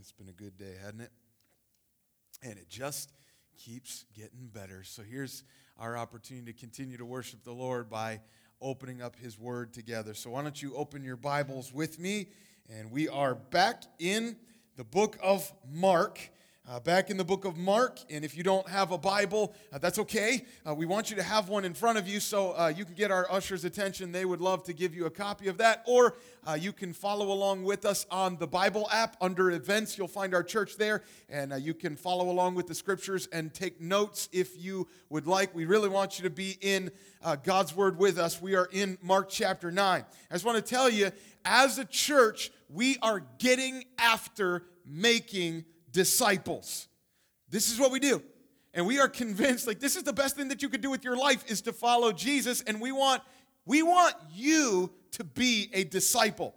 it's been a good day, hasn't it? And it just keeps getting better. So here's our opportunity to continue to worship the Lord by opening up His Word together. So why don't you open your Bibles with me? And we are back in the book of Mark. Uh, back in the book of Mark, and if you don't have a Bible, uh, that's okay. Uh, we want you to have one in front of you so uh, you can get our ushers' attention. They would love to give you a copy of that, or uh, you can follow along with us on the Bible app under events. You'll find our church there, and uh, you can follow along with the scriptures and take notes if you would like. We really want you to be in God's Word with us. We are in Mark chapter 9. I just want to tell you, as a church, we are getting after making disciples. This is what we do. And we are convinced like this is the best thing that you could do with your life is to follow Jesus and we want we want you to be a disciple.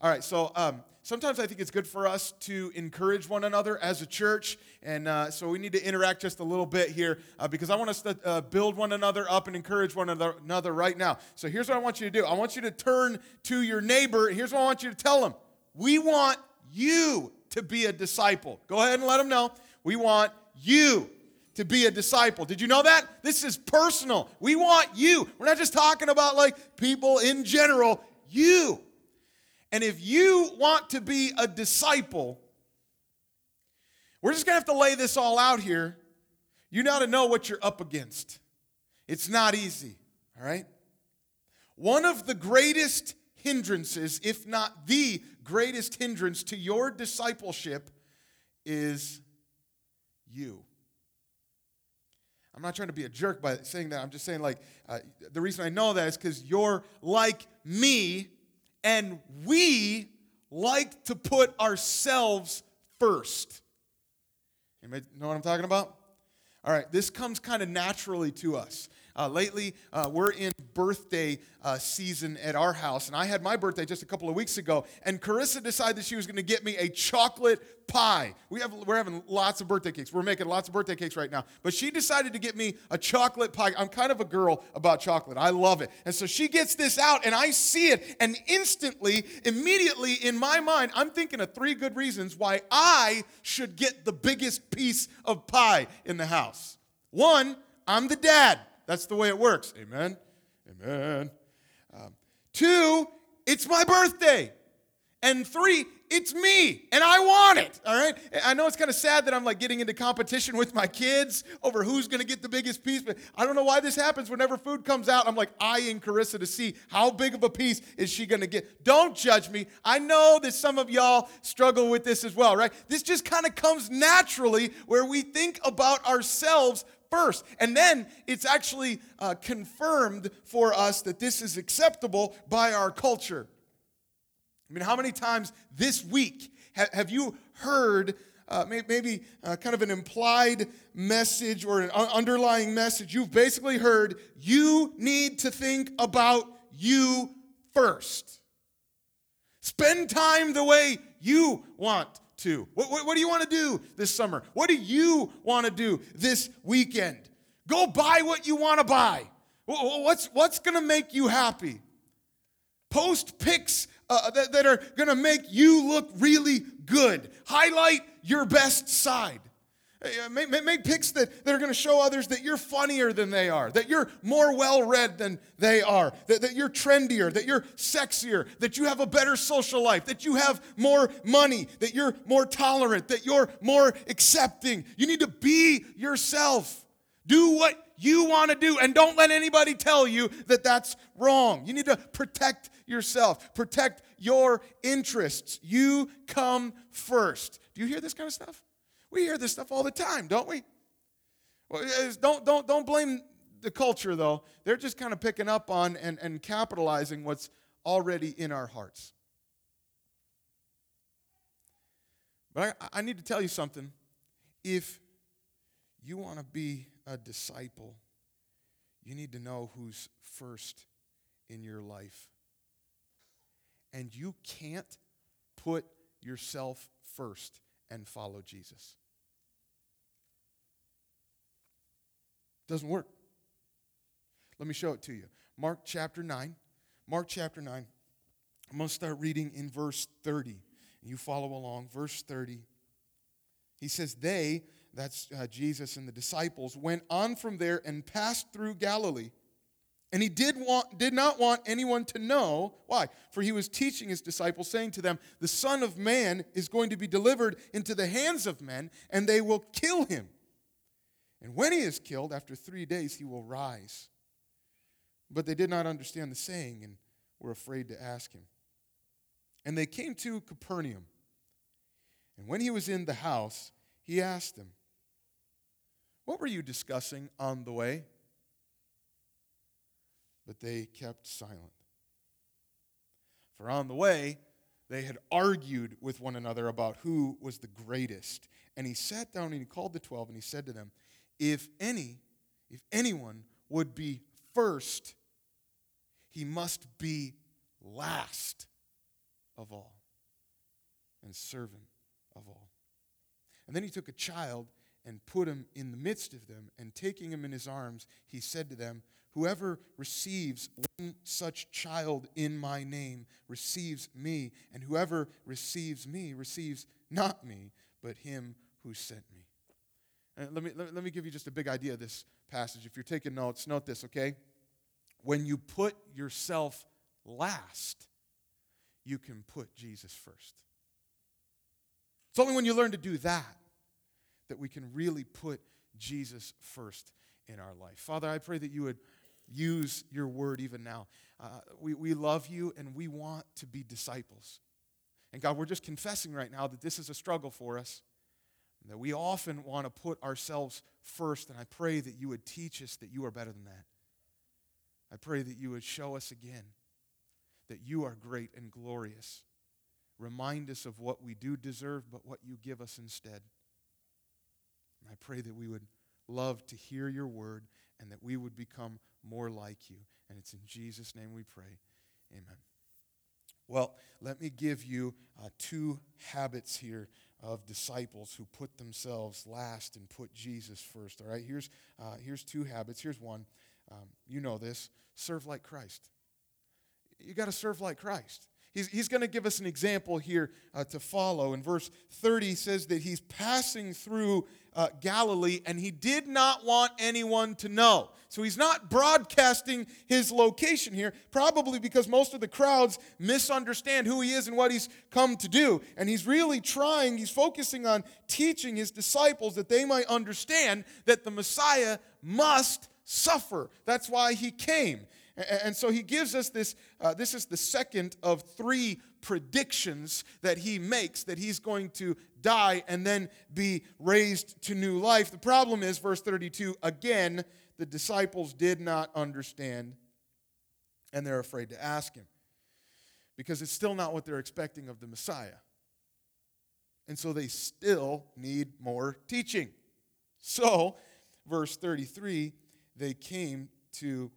All right, so um, sometimes I think it's good for us to encourage one another as a church. And uh, so we need to interact just a little bit here uh, because I want us to uh, build one another up and encourage one another right now. So here's what I want you to do I want you to turn to your neighbor. Here's what I want you to tell them We want you to be a disciple. Go ahead and let them know. We want you to be a disciple. Did you know that? This is personal. We want you. We're not just talking about like people in general, you. And if you want to be a disciple, we're just going to have to lay this all out here. You got to know what you're up against. It's not easy, all right? One of the greatest hindrances, if not the greatest hindrance to your discipleship, is you. I'm not trying to be a jerk by saying that. I'm just saying, like, uh, the reason I know that is because you're like me, and we like to put ourselves first. Anybody know what I'm talking about? All right, this comes kind of naturally to us. Uh, lately, uh, we're in birthday uh, season at our house, and I had my birthday just a couple of weeks ago, and Carissa decided that she was going to get me a chocolate pie. We have, we're having lots of birthday cakes. We're making lots of birthday cakes right now, but she decided to get me a chocolate pie. I'm kind of a girl about chocolate. I love it. And so she gets this out, and I see it, and instantly, immediately in my mind, I'm thinking of three good reasons why I should get the biggest piece of pie in the house. One, I'm the dad. That's the way it works. Amen. Amen. Um, two, it's my birthday. And three, it's me and I want it. All right. I know it's kind of sad that I'm like getting into competition with my kids over who's going to get the biggest piece, but I don't know why this happens. Whenever food comes out, I'm like eyeing Carissa to see how big of a piece is she going to get. Don't judge me. I know that some of y'all struggle with this as well, right? This just kind of comes naturally where we think about ourselves first. And then it's actually uh, confirmed for us that this is acceptable by our culture. I mean, how many times this week have, have you heard uh, maybe uh, kind of an implied message or an underlying message? You've basically heard you need to think about you first. Spend time the way you want to? What, what, what do you want to do this summer? What do you want to do this weekend? Go buy what you want to buy. What's, what's going to make you happy? Post pics uh, that, that are going to make you look really good. Highlight your best side. Uh, make, make pics that, that are going to show others that you're funnier than they are, that you're more well read than they are, that, that you're trendier, that you're sexier, that you have a better social life, that you have more money, that you're more tolerant, that you're more accepting. You need to be yourself. Do what you want to do, and don't let anybody tell you that that's wrong. You need to protect yourself, protect your interests. You come first. Do you hear this kind of stuff? We hear this stuff all the time, don't we? Well, don't, don't, don't blame the culture, though. They're just kind of picking up on and, and capitalizing what's already in our hearts. But I, I need to tell you something. If you want to be a disciple, you need to know who's first in your life. And you can't put yourself first and follow Jesus. Doesn't work. Let me show it to you. Mark chapter 9. Mark chapter 9. I'm going to start reading in verse 30. and You follow along. Verse 30. He says, They, that's uh, Jesus and the disciples, went on from there and passed through Galilee. And he did, want, did not want anyone to know. Why? For he was teaching his disciples, saying to them, The Son of Man is going to be delivered into the hands of men, and they will kill him. And when he is killed, after three days, he will rise. But they did not understand the saying and were afraid to ask him. And they came to Capernaum. And when he was in the house, he asked them, What were you discussing on the way? But they kept silent. For on the way, they had argued with one another about who was the greatest. And he sat down and he called the twelve and he said to them, If any, if anyone would be first, he must be last of all and servant of all. And then he took a child and put him in the midst of them, and taking him in his arms, he said to them, Whoever receives one such child in my name receives me, and whoever receives me receives not me, but him who sent me. And let, me, let, let me give you just a big idea of this passage. If you're taking notes, note this, okay? When you put yourself last, you can put Jesus first. It's only when you learn to do that that we can really put Jesus first in our life. Father, I pray that you would use your word even now. Uh, we, we love you and we want to be disciples. And God, we're just confessing right now that this is a struggle for us, that we often want to put ourselves first. And I pray that you would teach us that you are better than that. I pray that you would show us again that you are great and glorious. Remind us of what we do deserve, but what you give us instead. And I pray that we would love to hear your word and that we would become more like you. And it's in Jesus' name we pray. Amen. Well, let me give you uh, two habits here of disciples who put themselves last and put Jesus first. All right, here's, uh, here's two habits. Here's one. Um, you know this serve like Christ. You got to serve like Christ. He's, he's going to give us an example here uh, to follow. In verse 30, he says that he's passing through uh, Galilee and he did not want anyone to know. So he's not broadcasting his location here, probably because most of the crowds misunderstand who he is and what he's come to do. And he's really trying, he's focusing on teaching his disciples that they might understand that the Messiah must suffer. That's why he came. And so he gives us this. Uh, this is the second of three predictions that he makes that he's going to die and then be raised to new life. The problem is, verse 32 again, the disciples did not understand and they're afraid to ask him because it's still not what they're expecting of the Messiah. And so they still need more teaching. So, verse 33, they came to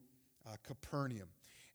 uh, Capernaum.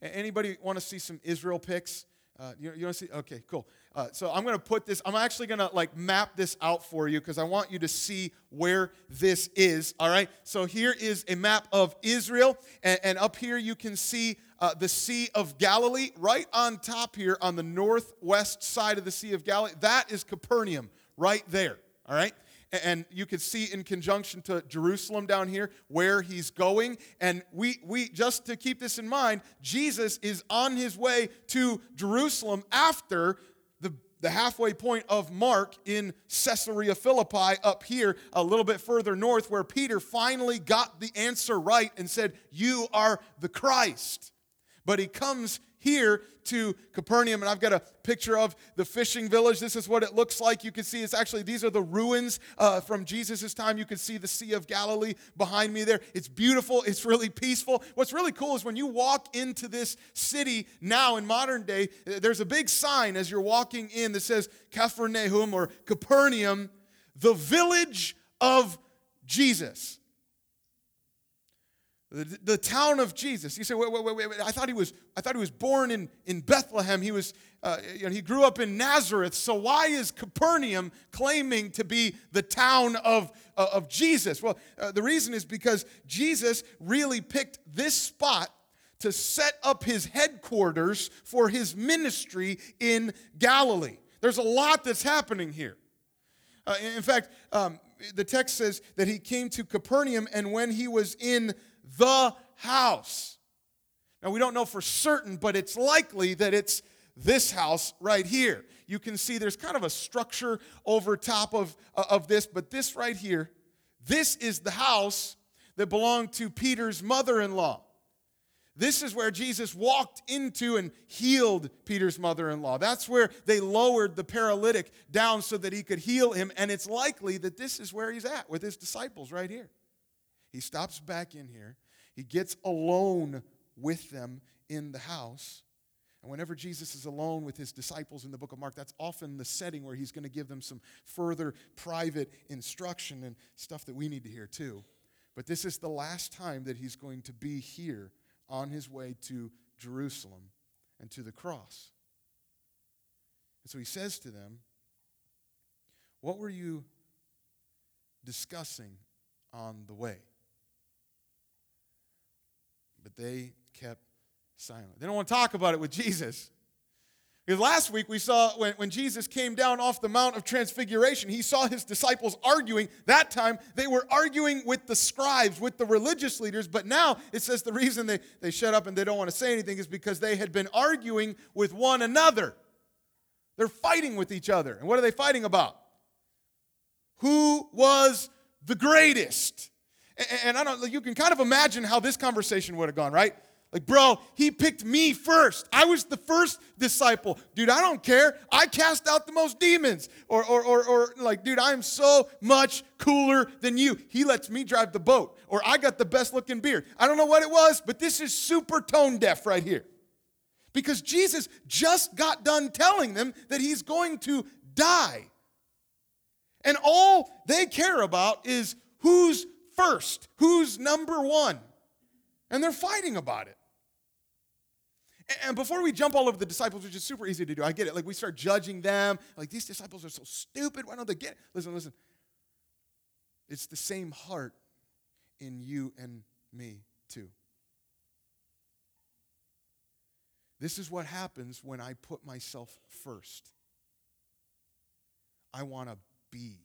Anybody want to see some Israel pics? Uh, you, you want to see? Okay, cool. Uh, so I'm going to put this. I'm actually going to like map this out for you because I want you to see where this is. All right. So here is a map of Israel, and, and up here you can see uh, the Sea of Galilee. Right on top here, on the northwest side of the Sea of Galilee, that is Capernaum. Right there. All right and you can see in conjunction to Jerusalem down here where he's going. And we, we just to keep this in mind, Jesus is on his way to Jerusalem after the, the halfway point of Mark in Caesarea Philippi up here, a little bit further north, where Peter finally got the answer right and said, You are the Christ. But he comes here to Capernaum, and I've got a picture of the fishing village. This is what it looks like. You can see it's actually, these are the ruins uh, from Jesus' time. You can see the Sea of Galilee behind me there. It's beautiful, it's really peaceful. What's really cool is when you walk into this city now in modern day, there's a big sign as you're walking in that says Capharnaum or Capernaum, the village of Jesus. The, the town of Jesus. You say, wait, wait, wait, wait, I thought he was, I thought he was born in, in Bethlehem. He was, uh, you know, he grew up in Nazareth. So why is Capernaum claiming to be the town of, uh, of Jesus? Well, uh, the reason is because Jesus really picked this spot to set up his headquarters for his ministry in Galilee. There's a lot that's happening here. Uh, in fact, um, the text says that he came to Capernaum and when he was in the house. Now, we don't know for certain, but it's likely that it's this house right here. You can see there's kind of a structure over top of, uh, of this, but this right here, this is the house that belonged to Peter's mother in law. This is where Jesus walked into and healed Peter's mother in law. That's where they lowered the paralytic down so that he could heal him. And it's likely that this is where he's at with his disciples right here. He stops back in here, he gets alone with them in the house. And whenever Jesus is alone with his disciples in the book of Mark, that's often the setting where he's going to give them some further private instruction and stuff that we need to hear too. But this is the last time that he's going to be here on his way to Jerusalem and to the cross. And so he says to them, What were you discussing on the way? But they kept silent. They don't want to talk about it with Jesus. Because last week we saw when, when Jesus came down off the Mount of Transfiguration, he saw his disciples arguing. That time they were arguing with the scribes, with the religious leaders, but now it says the reason they, they shut up and they don't want to say anything is because they had been arguing with one another. They're fighting with each other. And what are they fighting about? Who was the greatest? And, I don't you can kind of imagine how this conversation would have gone, right? Like, bro, he picked me first. I was the first disciple. Dude, I don't care. I cast out the most demons. Or, or, or, or like, dude, I'm so much cooler than you. He lets me drive the boat. Or I got the best looking beard. I don't know what it was, but this is super tone deaf right here. Because Jesus just got done telling them that he's going to die. And all they care about is who's first, who's number one. And they're fighting about it. And before we jump all over the disciples, which is super easy to do, I get it. Like we start judging them. Like these disciples are so stupid. Why don't they get it? Listen, listen. It's the same heart in you and me, too. This is what happens when I put myself first. I want to be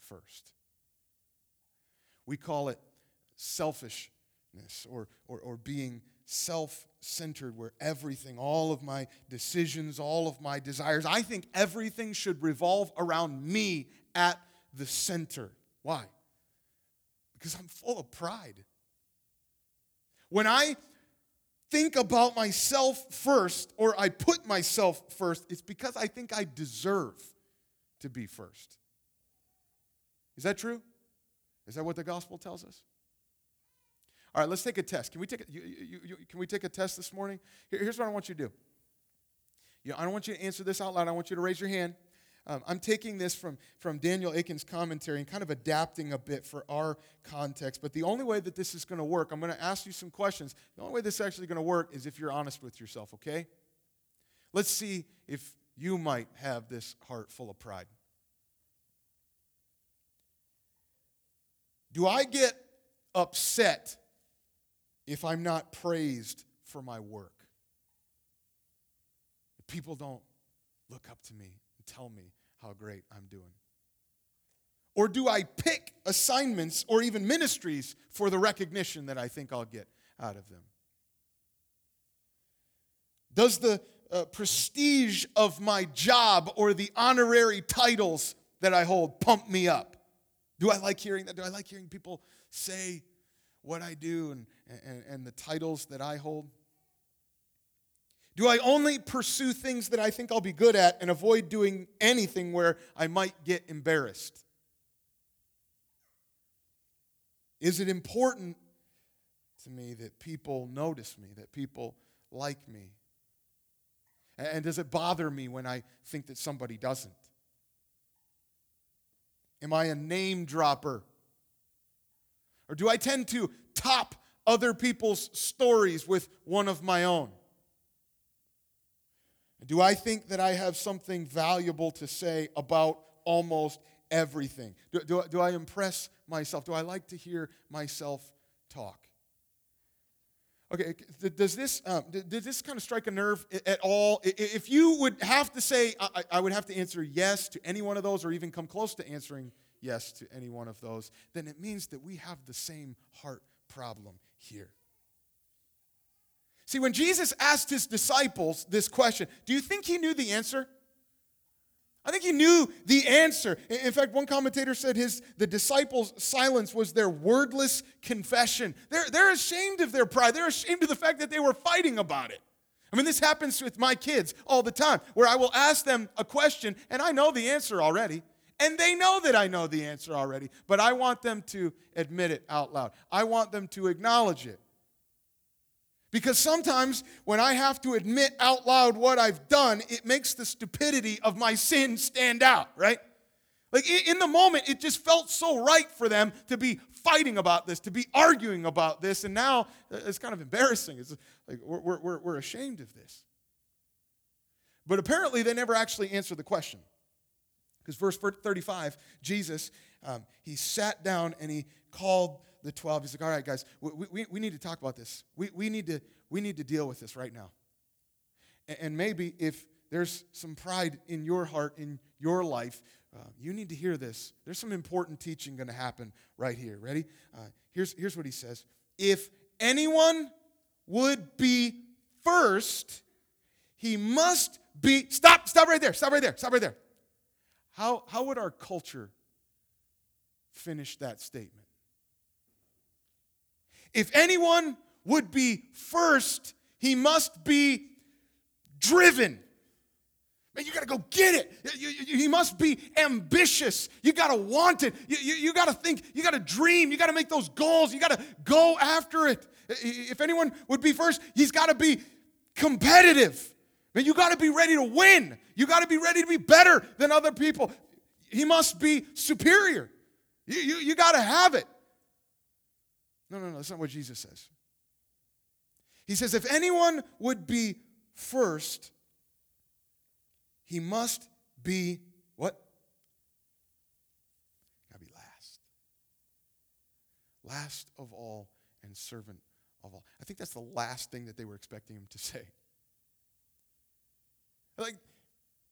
first. We call it selfishness or, or, or being self centered, where everything, all of my decisions, all of my desires, I think everything should revolve around me at the center. Why? Because I'm full of pride. When I think about myself first, or I put myself first, it's because I think I deserve to be first. Is that true? Is that what the gospel tells us? All right, let's take a test. Can we take a, you, you, you, can we take a test this morning? Here, here's what I want you to do. You know, I don't want you to answer this out loud. I want you to raise your hand. Um, I'm taking this from, from Daniel Akin's commentary and kind of adapting a bit for our context. But the only way that this is going to work, I'm going to ask you some questions. The only way this is actually going to work is if you're honest with yourself, okay? Let's see if you might have this heart full of pride. Do I get upset if I'm not praised for my work? People don't look up to me and tell me how great I'm doing. Or do I pick assignments or even ministries for the recognition that I think I'll get out of them? Does the uh, prestige of my job or the honorary titles that I hold pump me up? Do I like hearing that? Do I like hearing people say what I do and, and, and the titles that I hold? Do I only pursue things that I think I'll be good at and avoid doing anything where I might get embarrassed? Is it important to me that people notice me, that people like me? And does it bother me when I think that somebody doesn't? Am I a name dropper? Or do I tend to top other people's stories with one of my own? Do I think that I have something valuable to say about almost everything? Do, do, do, I impress myself? Do I like to hear myself talk? Okay, does this um, did this kind of strike a nerve at all? If you would have to say, I, I would have to answer yes to any one of those, or even come close to answering yes to any one of those, then it means that we have the same heart problem here. See, when Jesus asked his disciples this question, do you think he knew the answer? I think he knew the answer. In fact, one commentator said his the disciples' silence was their wordless confession. They're, they're ashamed of their pride. They're ashamed of the fact that they were fighting about it. I mean, this happens with my kids all the time, where I will ask them a question and I know the answer already. And they know that I know the answer already, but I want them to admit it out loud. I want them to acknowledge it. Because sometimes when I have to admit out loud what I've done, it makes the stupidity of my sin stand out, right? Like in the moment, it just felt so right for them to be fighting about this, to be arguing about this, and now uh, it's kind of embarrassing. It's like we're, we're, we're ashamed of this. But apparently, they never actually answered the question. Because verse 35, Jesus, um, he sat down and he called the 12. He's like, all right, guys, we, we, we need to talk about this. We, we, need to, we need to deal with this right now. And, and maybe if there's some pride in your heart, in your life, uh, you need to hear this. There's some important teaching going to happen right here. Ready? Uh, here's, here's what he says If anyone would be first, he must be. Stop, stop right there, stop right there, stop right there. How, how would our culture finish that statement? If anyone would be first, he must be driven. Man, you got to go get it. You, you, you, must be ambitious. You got to want it. You, you, you got to think. You got to dream. You got to make those goals. You got to go after it. If anyone would be first, he's got to be competitive. Man, you got to be ready to win. You got to be ready to be better than other people. He must be superior. You, you, you got to have it. No, no, no, that's not what Jesus says. He says, if anyone would be first, he must be what? Gotta be last. Last of all and servant of all. I think that's the last thing that they were expecting him to say. Like,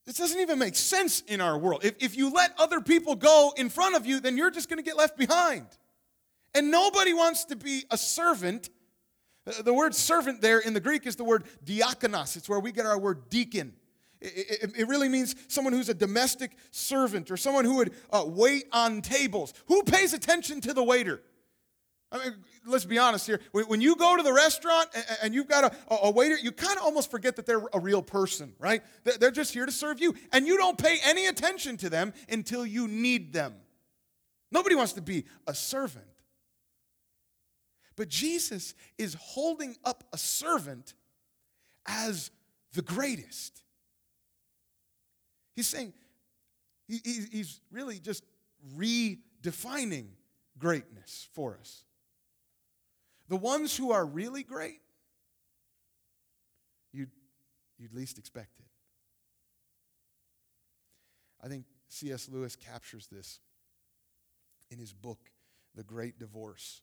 this doesn't even make sense in our world. If, if you let other people go in front of you, then you're just going to get left behind. And nobody wants to be a servant. The word servant there in the Greek is the word diakonos. It's where we get our word deacon. It, really means someone who's a domestic servant or someone who would uh, wait on tables. Who pays attention to the waiter? I mean, let's be honest here. When you go to the restaurant and you've got a waiter, you kind of almost forget that they're a real person, right? They're just here to serve you. And you don't pay any attention to them until you need them. Nobody wants to be a servant. But Jesus is holding up a servant as the greatest. He's saying, he's really just redefining greatness for us. The ones who are really great, you'd, you'd least expect it. I think C.S. Lewis captures this in his book, The Great Divorce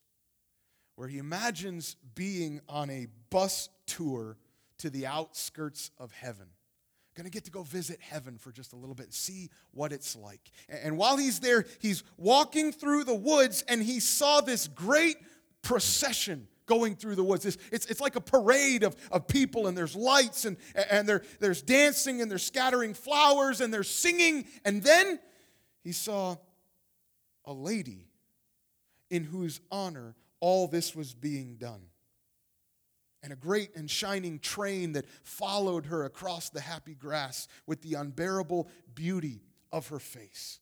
where he imagines being on a bus tour to the outskirts of heaven. Going to get to go visit heaven for just a little bit, see what it's like. And while he's there, he's walking through the woods and he saw this great procession going through the woods. It's, it's, it's like a parade of, of people, and there's lights, and, and there, there's dancing, and there's scattering flowers, and there's singing. And then he saw a lady in whose honor all this was being done. And a great and shining train that followed her across the happy grass with the unbearable beauty of her face.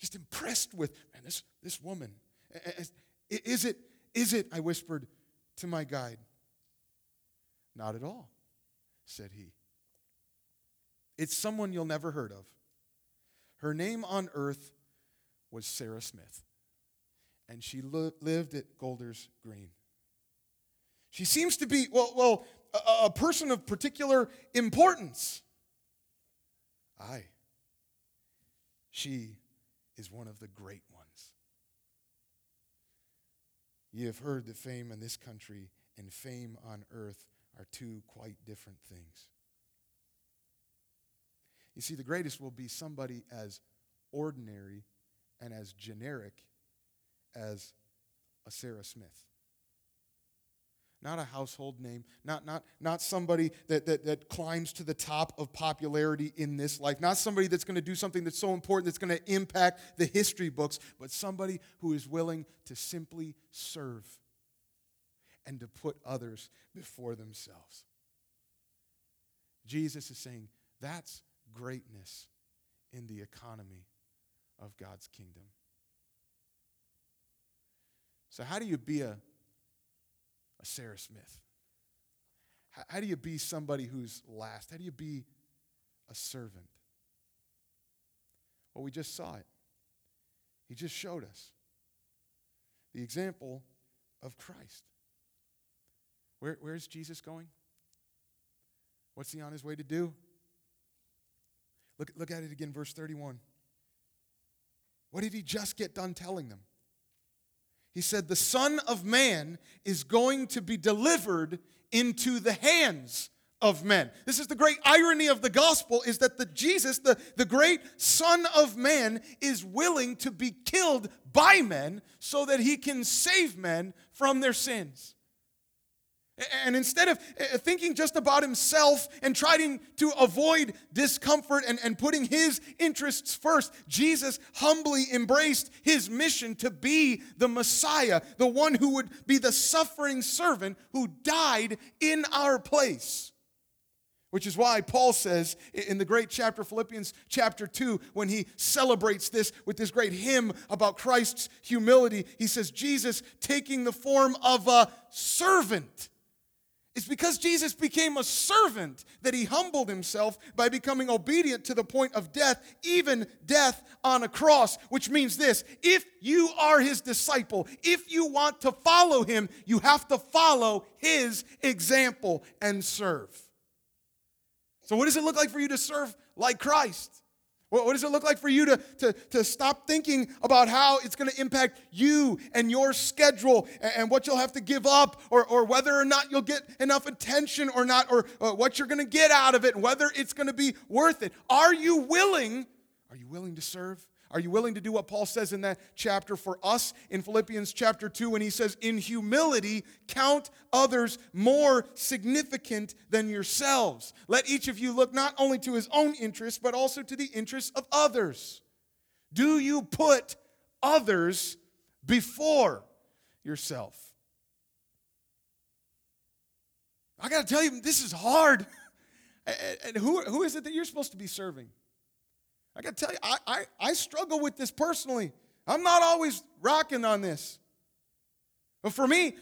Just impressed with, man, this, this woman. Is it, is it, I whispered to my guide. Not at all, said he. It's someone you'll never heard of. Her name on earth was Sarah Smith and she lo- lived at Golders Green. She seems to be, well, well a, a person of particular importance. Aye, she is one of the great ones. Ye have heard that fame in this country and fame on earth are two quite different things. You see, the greatest will be somebody as ordinary and as generic as a Sarah Smith. Not a household name, not, not, not somebody that, that, that climbs to the top of popularity in this life, not somebody that's going to do something that's so important that's going to impact the history books, but somebody who is willing to simply serve and to put others before themselves. Jesus is saying that's greatness in the economy of God's kingdom. So, how do you be a, a Sarah Smith? How, how do you be somebody who's last? How do you be a servant? Well, we just saw it. He just showed us the example of Christ. Where, where's Jesus going? What's he on his way to do? Look, look at it again, verse 31. What did he just get done telling them? He said, The Son of Man is going to be delivered into the hands of men. This is the great irony of the gospel is that the Jesus, the, the great Son of Man, is willing to be killed by men so that he can save men from their sins. And instead of thinking just about himself and trying to avoid discomfort and, and putting his interests first, Jesus humbly embraced his mission to be the Messiah, the one who would be the suffering servant who died in our place. Which is why Paul says in the great chapter, Philippians chapter 2, when he celebrates this with this great hymn about Christ's humility, he says, Jesus taking the form of a servant it's because Jesus became a servant that he humbled himself by becoming obedient to the point of death, even death on a cross, which means this if you are his disciple, if you want to follow him, you have to follow his example and serve. So, what does it look like for you to serve like Christ? What, does it look like for you to, to, to stop thinking about how it's going to impact you and your schedule and, and, what you'll have to give up or, or whether or not you'll get enough attention or not or, or what you're going to get out of it and whether it's going to be worth it? Are you willing? Are you willing to serve? Are you willing to do what Paul says in that chapter for us in Philippians chapter 2 when he says, In humility, count others more significant than yourselves? Let each of you look not only to his own interests, but also to the interests of others. Do you put others before yourself? I got to tell you, this is hard. And who, who is it that you're supposed to be serving? I got to tell you, I, I, I struggle with this personally. I'm not always rocking on this. But for me,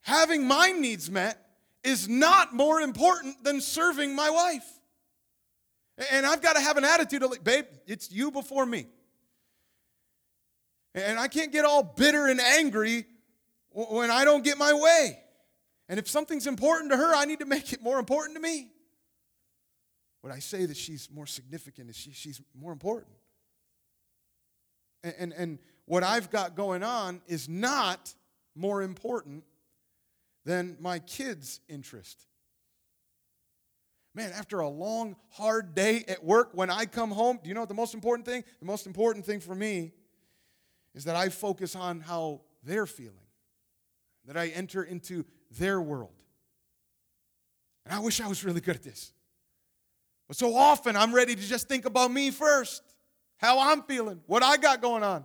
having my needs met is not more important than serving my wife. And I've got to have an attitude of like, babe, it's you before me. And I can't get all bitter and angry when I don't get my way. And if something's important to her, I need to make it more important to me. Would I say that she's more significant? Is she, she's more important? And, and, and what I've got going on is not more important than my kids' interest. Man, after a long, hard day at work, when I come home, do you know what the most important thing? The most important thing for me is that I focus on how they're feeling, that I enter into their world. And I wish I was really good at this. But so often I'm ready to just think about me first, how I'm feeling, what I got going on.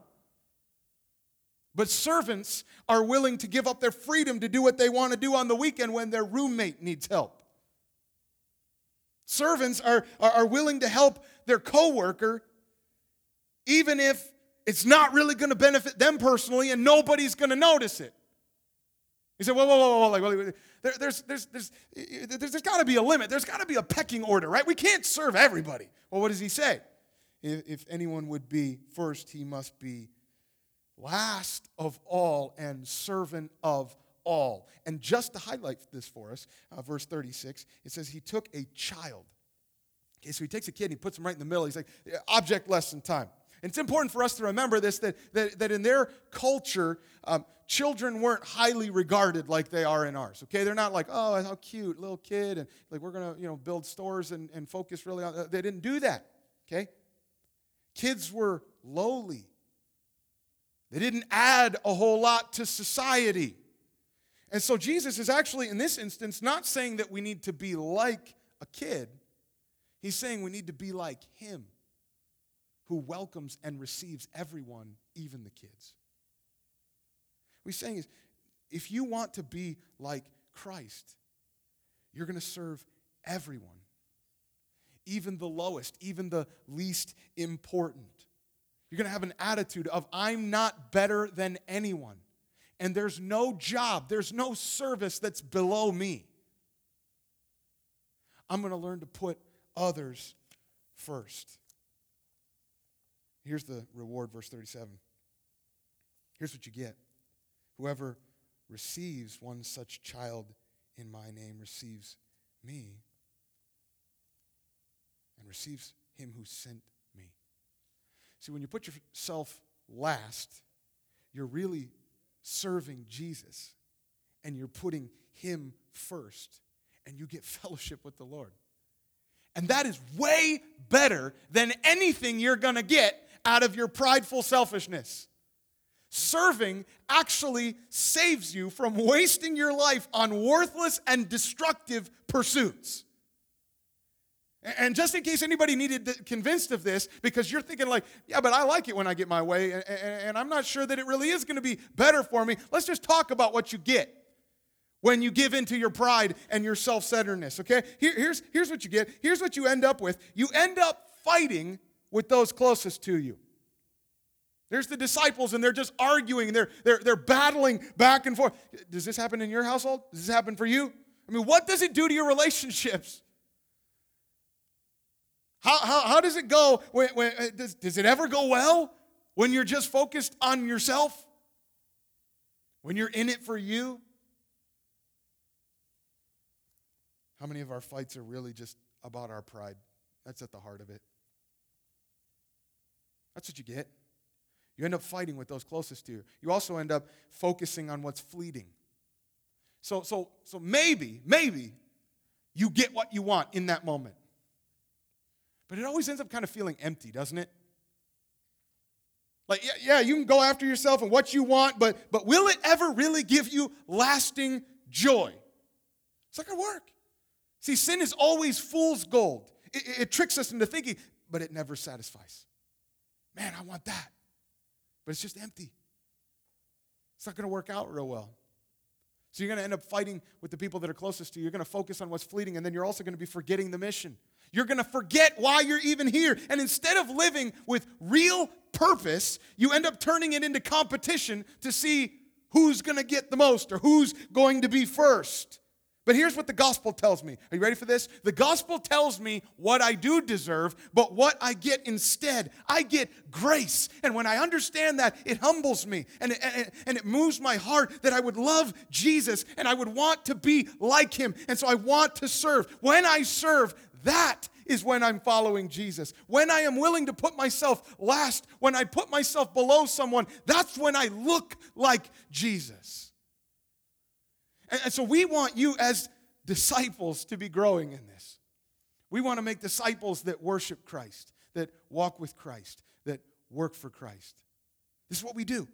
But servants are willing to give up their freedom to do what they want to do on the weekend when their roommate needs help. Servants are, are, are willing to help their coworker even if it's not really going to benefit them personally and nobody's going to notice it. You say, whoa, whoa, whoa, whoa, like, there, there's, there's, there's, there's, there's got to be a limit. There's got to be a pecking order, right? We can't serve everybody. Well, what does he say? If, if anyone would be first, he must be last of all and servant of all. And just to highlight this for us, uh, verse 36, it says, He took a child. Okay, so he takes a kid and he puts him right in the middle. He's like, object lesson time. And it's important for us to remember this that, that, that in their culture, um, children weren't highly regarded like they are in ours. Okay, they're not like, oh, how cute, little kid, and like we're gonna, you know, build stores and, and focus really on. They didn't do that. Okay, kids were lowly. They didn't add a whole lot to society. And so Jesus is actually, in this instance, not saying that we need to be like a kid. He's saying we need to be like him, who welcomes and receives everyone, even the kids. What he's saying is if you want to be like Christ, you're going to serve everyone, even the lowest, even the least important. You're going to have an attitude of, I'm not better than anyone. And there's no job, there's no service that's below me. I'm going to learn to put others first. Here's the reward, verse 37. Here's what you get whoever receives one such child in my name receives me and receives him who sent me. See, when you put yourself last, you're really serving Jesus and you're putting him first and you get fellowship with the Lord. And that is way better than anything you're going to get out of your prideful selfishness. Serving actually saves you from wasting your life on worthless and destructive pursuits. And just in case anybody needed convinced of this, because you're thinking like, yeah, but I like it when I get my way, and, I'm not sure that it really is going to be better for me. Let's just talk about what you get when you give into your pride and your self-centeredness. Okay, Here, here's here's what you get. Here's what you end up with. You end up fighting with those closest to you. There's the disciples, and they're just arguing. and They're they're they're battling back and forth. Does this happen in your household? Does this happen for you? I mean, what does it do to your relationships? How, how, how does it go? When, when, uh, does, does it ever go well when you're just focused on yourself? When you're in it for you? How many of our fights are really just about our pride? That's at the heart of it. That's what you get. You end up fighting with those closest to you. You also end up focusing on what's fleeting. So, so, so maybe, maybe you get what you want in that moment. But it always ends up kind of feeling empty, doesn't it? Like, yeah, yeah, you can go after yourself and what you want, but, but will it ever really give you lasting joy? It's not going to work. See, sin is always fool's gold. It, it, it tricks us into thinking, but it never satisfies. Man, I want that. But it's just empty. It's not going to work out real well. So you're going to end up fighting with the people that are closest to you. You're going to focus on what's fleeting, and then you're also going to be forgetting the mission. You're going to forget why you're even here. And instead of living with real purpose, you end up turning it into competition to see who's going to get the most or who's going to be first. But here's what the gospel tells me. Are you ready for this? The gospel tells me what I do deserve, but what I get instead. I get grace. And when I understand that, it humbles me and it, and, and it moves my heart that I would love Jesus and I would want to be like him. And so I want to serve. When I serve, that is when I'm following Jesus. When I am willing to put myself last, when I put myself below someone, that's when I look like Jesus. And, so we want you as disciples to be growing in this. We want to make disciples that worship Christ, that walk with Christ, that work for Christ. This is what we do.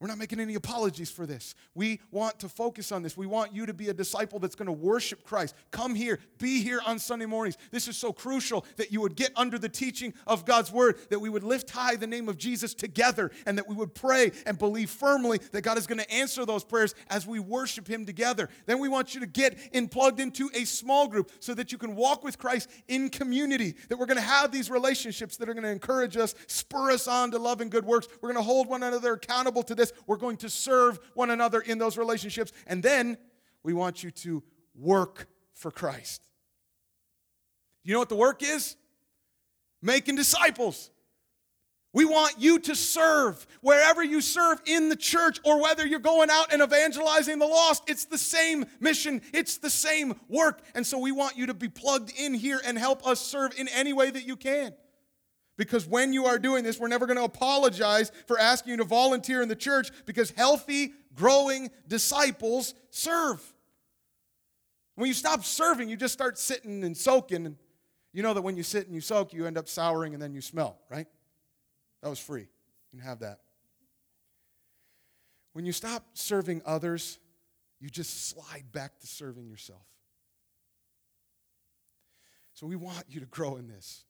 We're not making any apologies for this. We want to focus on this. We want you to be a disciple that's going to worship Christ. Come here, be here on Sunday mornings. This is so crucial that you would get under the teaching of God's word, that we would lift high the name of Jesus together, and that we would pray and believe firmly that God is going to answer those prayers as we worship Him together. Then we want you to get in plugged into a small group so that you can walk with Christ in community, that we're going to have these relationships that are going to encourage us, spur us on to love and good works. We're going to hold one another accountable to this we're going to serve one another in those relationships. And then we want you to work for Christ. You know what the work is? Making disciples. We want you to serve wherever you serve in the church or whether you're going out and evangelizing the lost. It's the same mission, it's the same work. And so we want you to be plugged in here and help us serve in any way that you can. Because when you are doing this, we're never going to apologize for asking you to volunteer in the church because healthy, growing disciples serve. When you stop serving, you just start sitting and soaking. And you know that when you sit and you soak, you end up souring and then you smell, right? That was free. You can have that. When you stop serving others, you just slide back to serving yourself. So we want you to grow in this.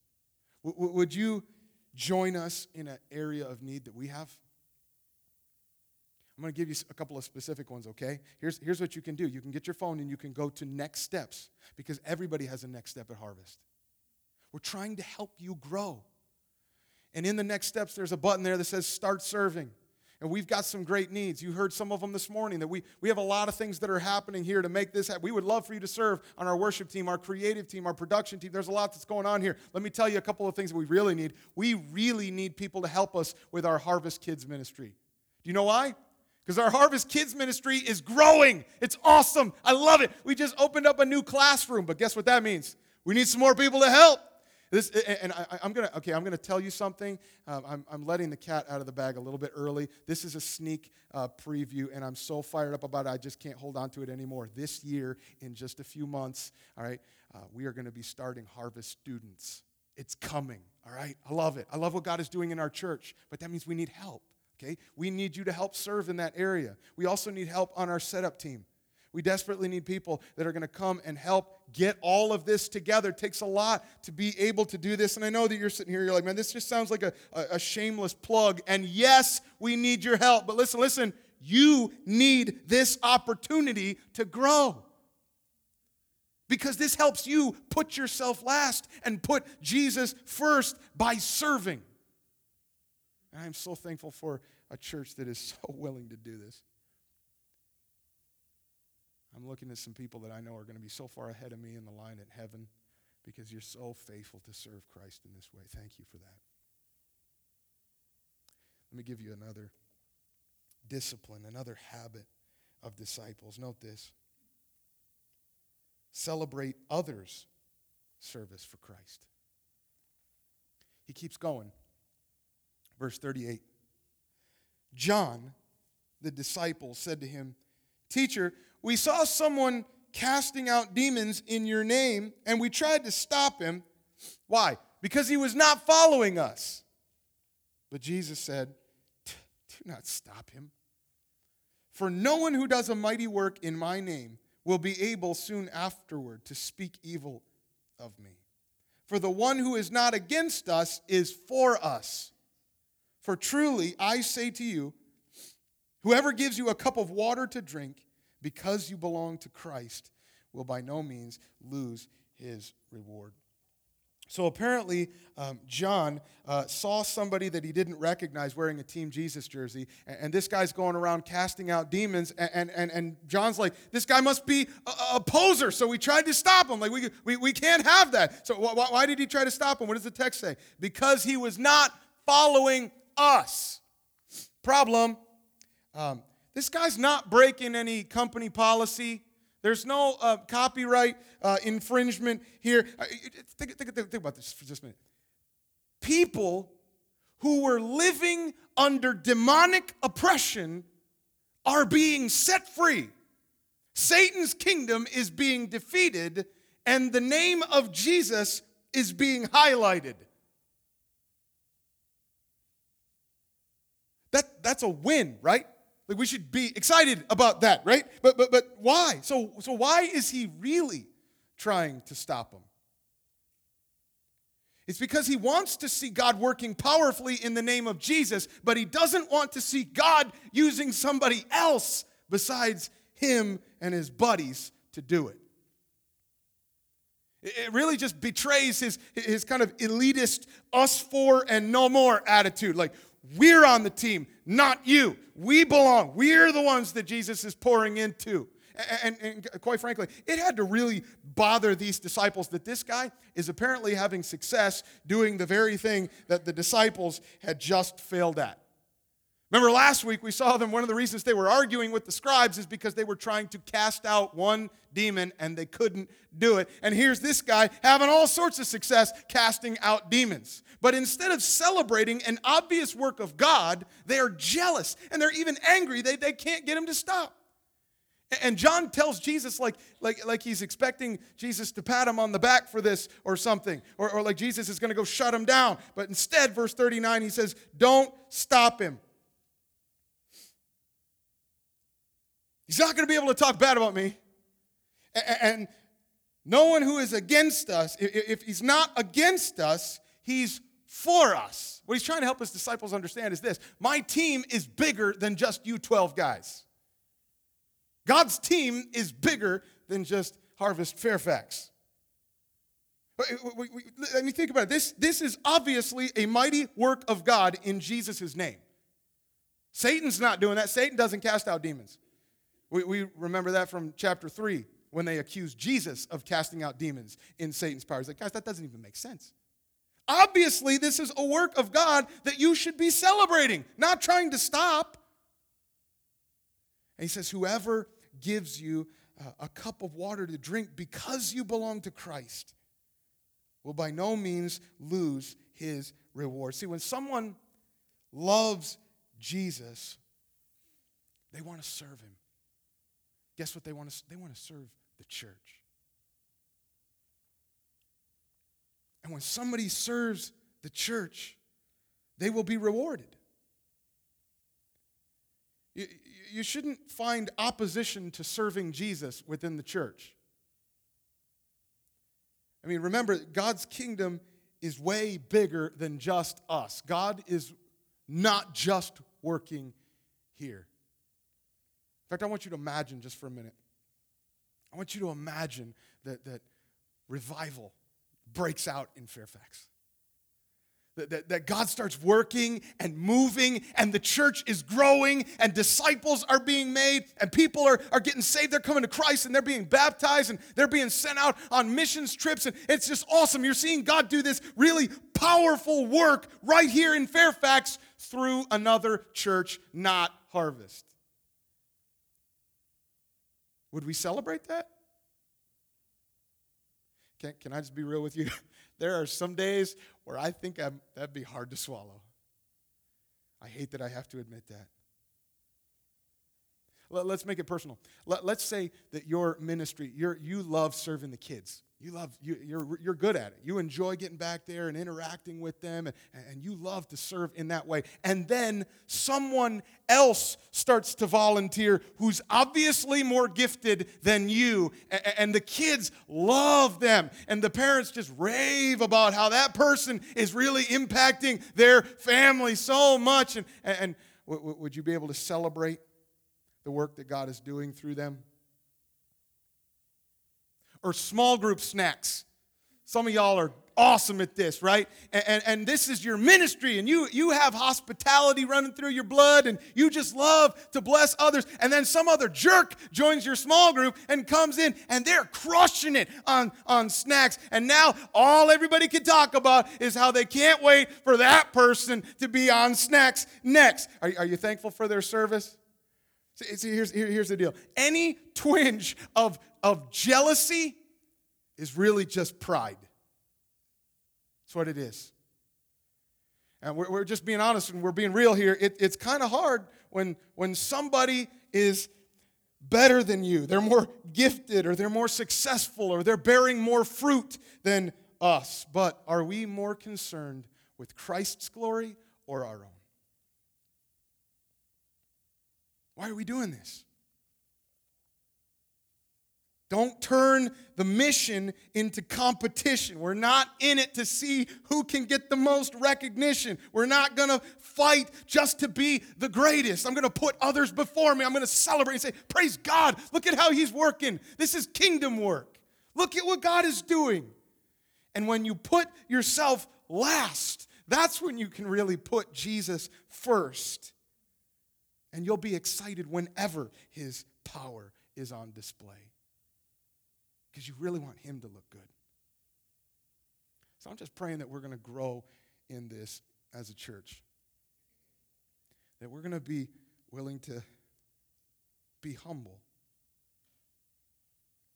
W- would you join us in an area of need that we have? I'm going to give you a couple of specific ones, okay? Here's, here's what you can do you can get your phone and you can go to next steps because everybody has a next step at Harvest. We're trying to help you grow. And in the next steps, there's a button there that says start serving. And we've got some great needs. You heard some of them this morning that we, we have a lot of things that are happening here to make this happen. We would love for you to serve on our worship team, our creative team, our production team. There's a lot that's going on here. Let me tell you a couple of things that we really need. We really need people to help us with our Harvest Kids ministry. Do you know why? Because our Harvest Kids ministry is growing. It's awesome. I love it. We just opened up a new classroom, but guess what that means? We need some more people to help. This, and I, am gonna okay. I'm gonna tell you something. Um, I'm, I'm letting the cat out of the bag a little bit early. This is a sneak uh, preview, and I'm so fired up about it. I just can't hold on to it anymore. This year, in just a few months, all right, uh, we are going to be starting Harvest Students. It's coming. All right, I love it. I love what God is doing in our church, but that means we need help. Okay, we need you to help serve in that area. We also need help on our setup team. We desperately need people that are going to come and help get all of this together. It takes a lot to be able to do this. And I know that you're sitting here, you're like, man, this just sounds like a, a, a shameless plug. And yes, we need your help. But listen, listen, you need this opportunity to grow. Because this helps you put yourself last and put Jesus first by serving. And I'm so thankful for a church that is so willing to do this. I'm looking at some people that I know are going to be so far ahead of me in the line at heaven because you're so faithful to serve Christ in this way. Thank you for that. Let me give you another discipline, another habit of disciples. Note this celebrate others' service for Christ. He keeps going. Verse 38 John, the disciple, said to him, Teacher, we saw someone casting out demons in your name, and we tried to stop him. Why? Because he was not following us. But Jesus said, Do not stop him. For no one who does a mighty work in my name will be able soon afterward to speak evil of me. For the one who is not against us is for us. For truly, I say to you, whoever gives you a cup of water to drink, because you belong to Christ, will by no means lose his reward. So apparently, um, John uh, saw somebody that he didn't recognize wearing a Team Jesus jersey, and, and this guy's going around casting out demons. And, and, and John's like, This guy must be a, a poser. So we tried to stop him. Like, we, we, we can't have that. So wh- why did he try to stop him? What does the text say? Because he was not following us. Problem um, this guy's not breaking any company policy. There's no uh, copyright uh, infringement here. Uh, think, think, think, about this for just a minute. People who were living under demonic oppression are being set free. Satan's kingdom is being defeated, and the name of Jesus is being highlighted. That, that's a win, right? Like we should be excited about that, right? But but but why? So so why is he really trying to stop him? It's because he wants to see God working powerfully in the name of Jesus, but he doesn't want to see God using somebody else besides him and his buddies to do it. It really just betrays his, his kind of elitist, us four and no more attitude. Like, we're on the team, not you. We belong. We're the ones that Jesus is pouring into. And, and, and, quite frankly, it had to really bother these disciples that this guy is apparently having success doing the very thing that the disciples had just failed at. Remember last week we saw them, one of the reasons they were arguing with the scribes is because they were trying to cast out one demon and they couldn't do it. And here's this guy having all sorts of success casting out demons. But instead of celebrating an obvious work of God, they are jealous and they're even angry. They, they can't get him to stop. And John tells Jesus like, like, like he's expecting Jesus to pat him on the back for this or something, or, or like Jesus is going to go shut him down. But instead, verse 39, he says, Don't stop him. He's not going to be able to talk bad about me. And no one who is against us, if he's not against us, he's for us. What he's trying to help his disciples understand is this my team is bigger than just you 12 guys. God's team is bigger than just Harvest Fairfax. Let me think about it. This, this is obviously a mighty work of God in Jesus' name. Satan's not doing that. Satan doesn't cast out demons. We, we remember that from chapter 3 when they accused Jesus of casting out demons in Satan's power. He's like, guys, that doesn't even make sense. Obviously, this is a work of God that you should be celebrating, not trying to stop. And he says, Whoever gives you uh, a cup of water to drink because you belong to Christ will by no means lose his reward. See, when someone loves Jesus, they want to serve him. Guess what they want to they want to serve the church. And when somebody serves the church, they will be rewarded. You, you shouldn't find opposition to serving Jesus within the church. I mean, remember, God's kingdom is way bigger than just us. God is not just working here. Fact, I want you to imagine just for a minute. I want you to imagine that, that revival breaks out in Fairfax. That, that, that, God starts working and moving, and the church is growing, and disciples are being made, and people are, are getting saved. They're coming to Christ, and they're being baptized, and they're being sent out on missions trips. And it's just awesome. You're seeing God do this really powerful work right here in Fairfax through another church, not Harvest. Would we celebrate that? Can, can I just be real with you? there are some days where I think I'm, that'd be hard to swallow. I hate that I have to admit that. Let, us make it personal. Let, us say that your ministry, you you love serving the kids. You love, you, you're, you're good at it. You enjoy getting back there and interacting with them, and, and you love to serve in that way. And then someone else starts to volunteer who's obviously more gifted than you, and, and the kids love them, and the parents just rave about how that person is really impacting their family so much. And, and would you be able to celebrate the work that God is doing through them? Or small group snacks. Some of y'all are awesome at this, right? And, and, and, this is your ministry, and you, you have hospitality running through your blood, and you just love to bless others. And then some other jerk joins your small group and comes in, and they're crushing it on, on snacks. And now all everybody can talk about is how they can't wait for that person to be on snacks next. Are, are you thankful for their service? See, see here's, here, here's the deal any twinge of of jealousy is really just pride. That's what it is. And we're, we're just being honest and we're being real here. It, it's kind of hard when, when somebody is better than you, they're more gifted, or they're more successful, or they're bearing more fruit than us. But are we more concerned with Christ's glory or our own? Why are we doing this? Don't turn the mission into competition. We're not in it to see who can get the most recognition. We're not going to fight just to be the greatest. I'm going to put others before me. I'm going to celebrate and say, Praise God. Look at how He's working. This is kingdom work. Look at what God is doing. And when you put yourself last, that's when you can really put Jesus first. And you'll be excited whenever His power is on display because you really want Him to look good. So I'm just praying that we're going to grow in this as a church. that we're going to be willing to be humble.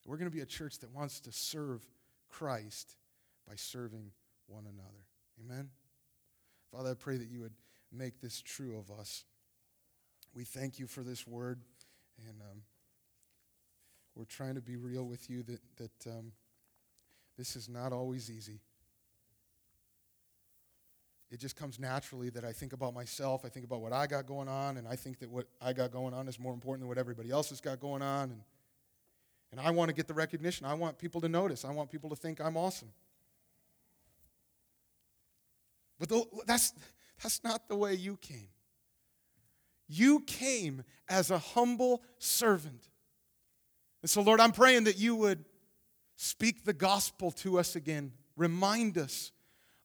We're going to be a church that wants to serve Christ by serving one another. Amen? Father, I pray that you would make this true of us. We thank you for this word, and um, we're trying to be real with you that, that um, this is not always easy. It just comes naturally that I think about myself, I think about what I got going on, and I think that what I got going on is more important than what everybody else has got going on. And, and I want to get the recognition. I want people to notice. I want people to think I'm awesome. But that's, that's not the way you came. You came as a humble servant. And so, Lord, I'm praying that you would speak the gospel to us again. Remind us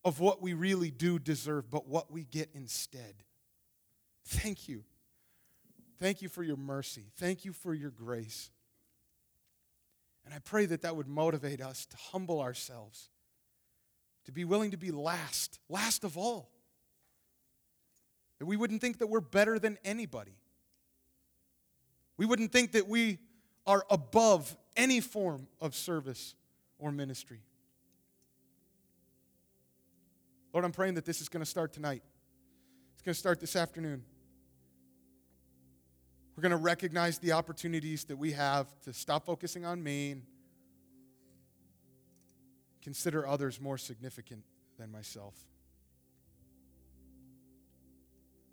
of what we really do deserve, but what we get instead. Thank you. Thank you for your mercy. Thank you for your grace. And I pray that that would motivate us to humble ourselves, to be willing to be last, last of all. That we wouldn't think that we're better than anybody. We wouldn't think that we are above any form of service or ministry. Lord, I'm praying that this is going to start tonight. It's going to start this afternoon. We're going to recognize the opportunities that we have to stop focusing on me and consider others more significant than myself.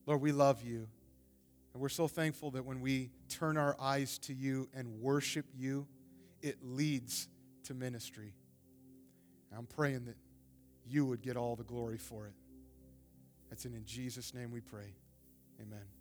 Lord, we love you. And we're so thankful that when we turn our eyes to you and worship you, it leads to ministry. And I'm praying that you would get all the glory for it. That's in, in Jesus' name we pray. Amen.